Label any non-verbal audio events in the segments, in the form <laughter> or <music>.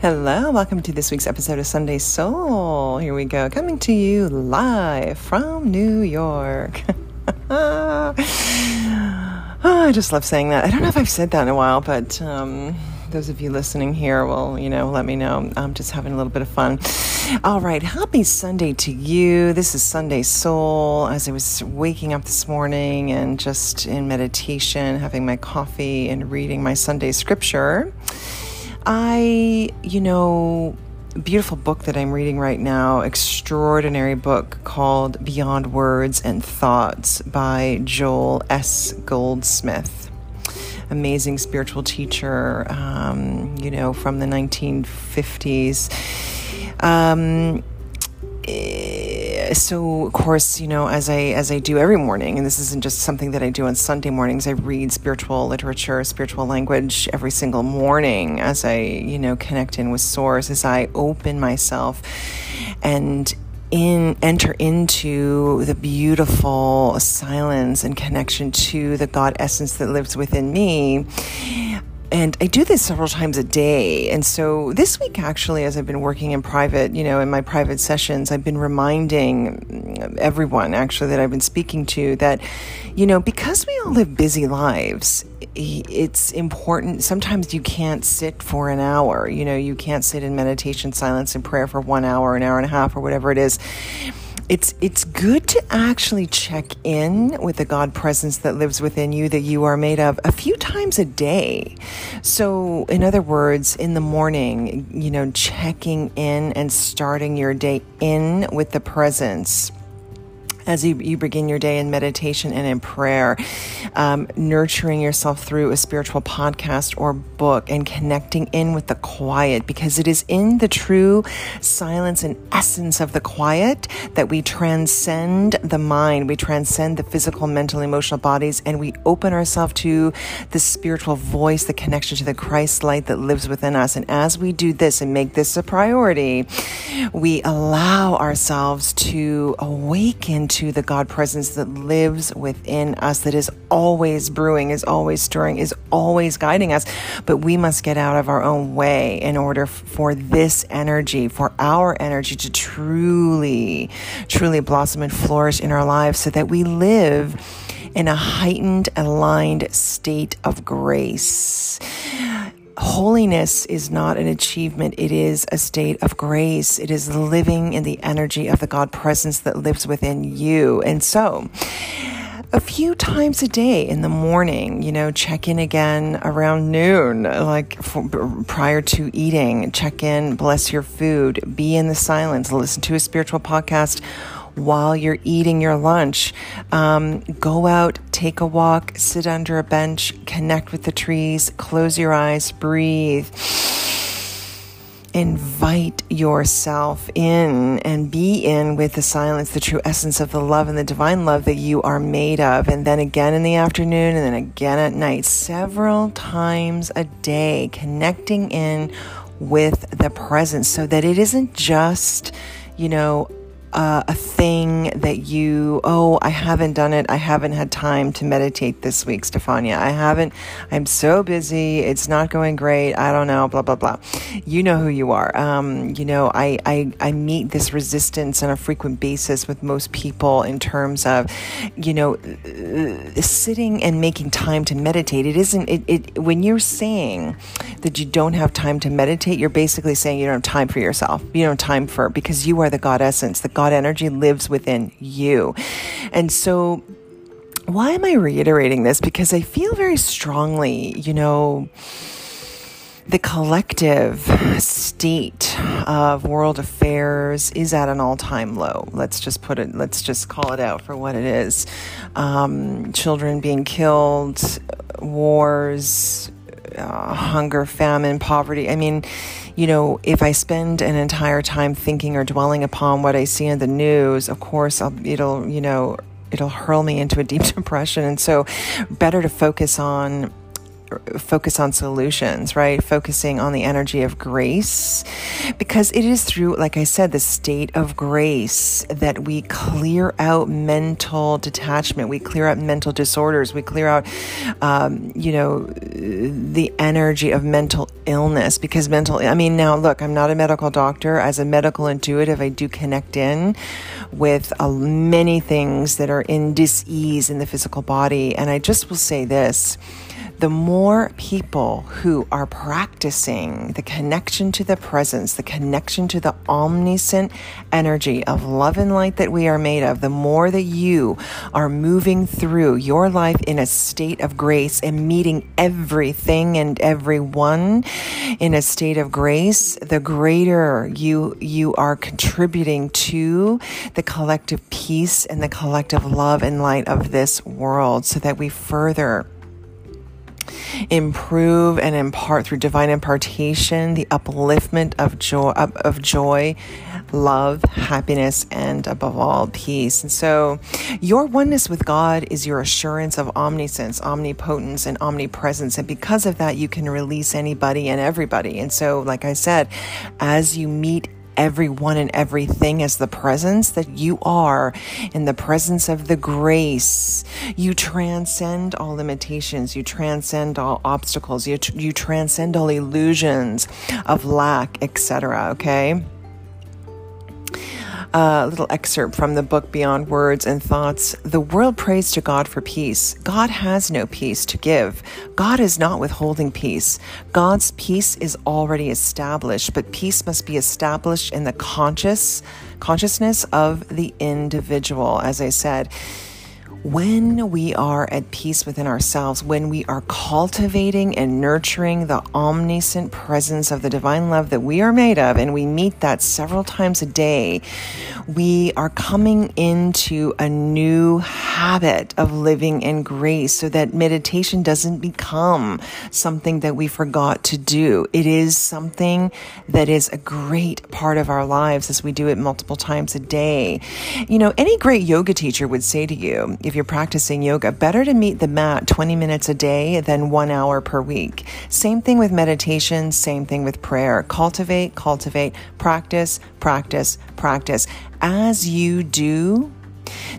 Hello, welcome to this week's episode of Sunday Soul. Here we go, coming to you live from New York. oh, <laughs> I just love saying that. I don't know if I've said that in a while, but um, those of you listening here will, you know, let me know. I'm just having a little bit of fun. All right, happy Sunday to you. This is Sunday Soul. As I was waking up this morning and just in meditation, having my coffee and reading my Sunday scripture, I, you know, beautiful book that I'm reading right now, extraordinary book called Beyond Words and Thoughts by Joel S. Goldsmith amazing spiritual teacher, um, you know, from the 1950s. Um, so of course you know as i as i do every morning and this isn't just something that i do on sunday mornings i read spiritual literature spiritual language every single morning as i you know connect in with source as i open myself and in enter into the beautiful silence and connection to the God essence that lives within me. And I do this several times a day. And so this week, actually, as I've been working in private, you know, in my private sessions, I've been reminding everyone actually that I've been speaking to that, you know, because we all live busy lives, it's important. Sometimes you can't sit for an hour. You know, you can't sit in meditation, silence, and prayer for one hour, an hour and a half, or whatever it is. It's it's good to actually check in with the God presence that lives within you that you are made of a few times a day. So, in other words, in the morning, you know, checking in and starting your day in with the presence as you, you begin your day in meditation and in prayer, um, nurturing yourself through a spiritual podcast or book and connecting in with the quiet because it is in the true silence and essence of the quiet that we transcend the mind, we transcend the physical, mental, emotional bodies, and we open ourselves to the spiritual voice, the connection to the Christ light that lives within us. And as we do this and make this a priority, we allow ourselves to awaken to the God presence that lives within us, that is always brewing, is always stirring, is always guiding us. But we must get out of our own way in order for this energy, for our energy to truly, truly blossom and flourish in our lives so that we live in a heightened, aligned state of grace holiness is not an achievement, it is a state of grace. It is living in the energy of the God presence that lives within you. And so, a few times a day in the morning, you know, check in again around noon, like for, prior to eating, check in, bless your food, be in the silence, listen to a spiritual podcast while you're eating your lunch. Um, go out, take a walk, sit under a bench, connect with the trees, close your eyes, breathe. Invite yourself in and be in with the silence, the true essence of the love and the divine love that you are made of. And then again in the afternoon and then again at night, several times a day, connecting in with the presence so that it isn't just, you know, uh, a thing that you, oh, I haven't done it. I haven't had time to meditate this week, Stefania. I haven't, I'm so busy. It's not going great. I don't know, blah, blah, blah. You know who you are. Um, you know, I, I, I meet this resistance on a frequent basis with most people in terms of, you know, uh, sitting and making time to meditate. It isn't, it, it, when you're saying that you don't have time to meditate, you're basically saying you don't have time for yourself. You don't have time for, because you are the God essence, the God energy lives within you. And so, why am I reiterating this? Because I feel very strongly, you know, the collective state of world affairs is at an all time low. Let's just put it, let's just call it out for what it is. Um, children being killed, wars, uh, hunger, famine, poverty. I mean, you know, if I spend an entire time thinking or dwelling upon what I see in the news, of course, I'll, it'll, you know, it'll hurl me into a deep <laughs> depression. And so, better to focus on focus on solutions, right? Focusing on the energy of grace, because it is through, like I said, the state of grace that we clear out mental detachment, we clear out mental disorders, we clear out, um, you know, the energy of mental illness. Because mental, I mean, now look, I'm not a medical doctor. As a medical intuitive, I do connect in with uh, many things that are in dis-ease in the physical body, and I just will say this the more people who are practicing the connection to the presence, the connection to the omniscient energy of love and light that we are made of, the more that you are moving through your life in a state of grace and meeting everything and everyone in a state of grace, the greater you you are contributing to the collective peace and the collective love and light of this world so that we further improve and impart through divine impartation the upliftment of joy of joy love happiness and above all peace. And so your oneness with god is your assurance of omniscience omnipotence and omnipresence. And because of that you can release anybody and everybody. And so like i said as you meet everyone and everything as the presence that you are in the presence of the grace. You transcend all limitations. You transcend all obstacles. You, you transcend all illusions of lack, etc. Okay? A little excerpt from the book Beyond Words and Thoughts. The world prays to God for peace. God has no peace to give. God is not withholding peace. God's peace is already established, but peace must be established in the conscious consciousness of the individual. As I said, when we are at peace within ourselves, when we are cultivating and nurturing the omniscient presence of the divine love that we are made of, and we meet that several times a day, we are coming into a new habit of living in grace so that meditation doesn't become something that we forgot to do. It is something that is a great part of our lives as we do it multiple times a day. You know, any great yoga teacher would say to you, if you're practicing yoga, better to meet the mat 20 minutes a day than one hour per week. Same thing with meditation, same thing with prayer. Cultivate, cultivate, practice, practice, practice. As you do,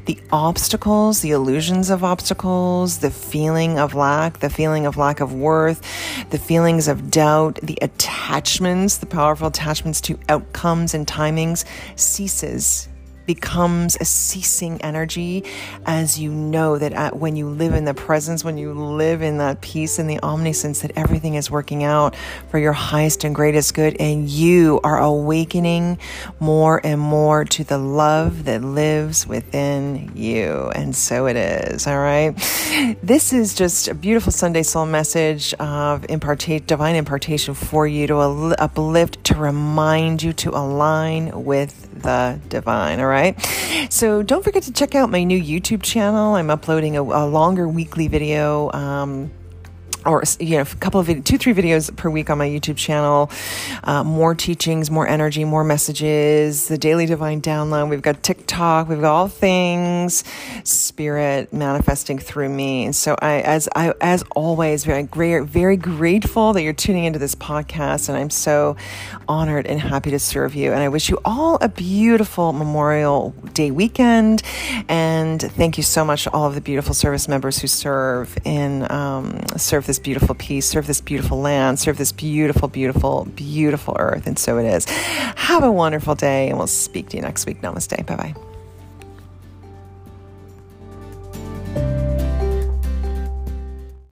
the obstacles, the illusions of obstacles, the feeling of lack, the feeling of lack of worth, the feelings of doubt, the attachments, the powerful attachments to outcomes and timings ceases becomes a ceasing energy as you know that at, when you live in the presence, when you live in that peace and the omniscience, that everything is working out for your highest and greatest good, and you are awakening more and more to the love that lives within you. And so it is, all right? This is just a beautiful Sunday soul message of impartation, divine impartation for you to uplift, to remind you to align with the divine. All right. So don't forget to check out my new YouTube channel. I'm uploading a, a longer weekly video. Um, or you know, a couple of two, three videos per week on my YouTube channel. Uh, more teachings, more energy, more messages. The daily divine download. We've got TikTok. We've got all things spirit manifesting through me. And so I, as I, as always, very very grateful that you're tuning into this podcast, and I'm so honored and happy to serve you. And I wish you all a beautiful Memorial Day weekend. And thank you so much to all of the beautiful service members who serve in um, serve this beautiful piece, serve this beautiful land, serve this beautiful, beautiful, beautiful earth. And so it is. Have a wonderful day, and we'll speak to you next week. Namaste. Bye bye.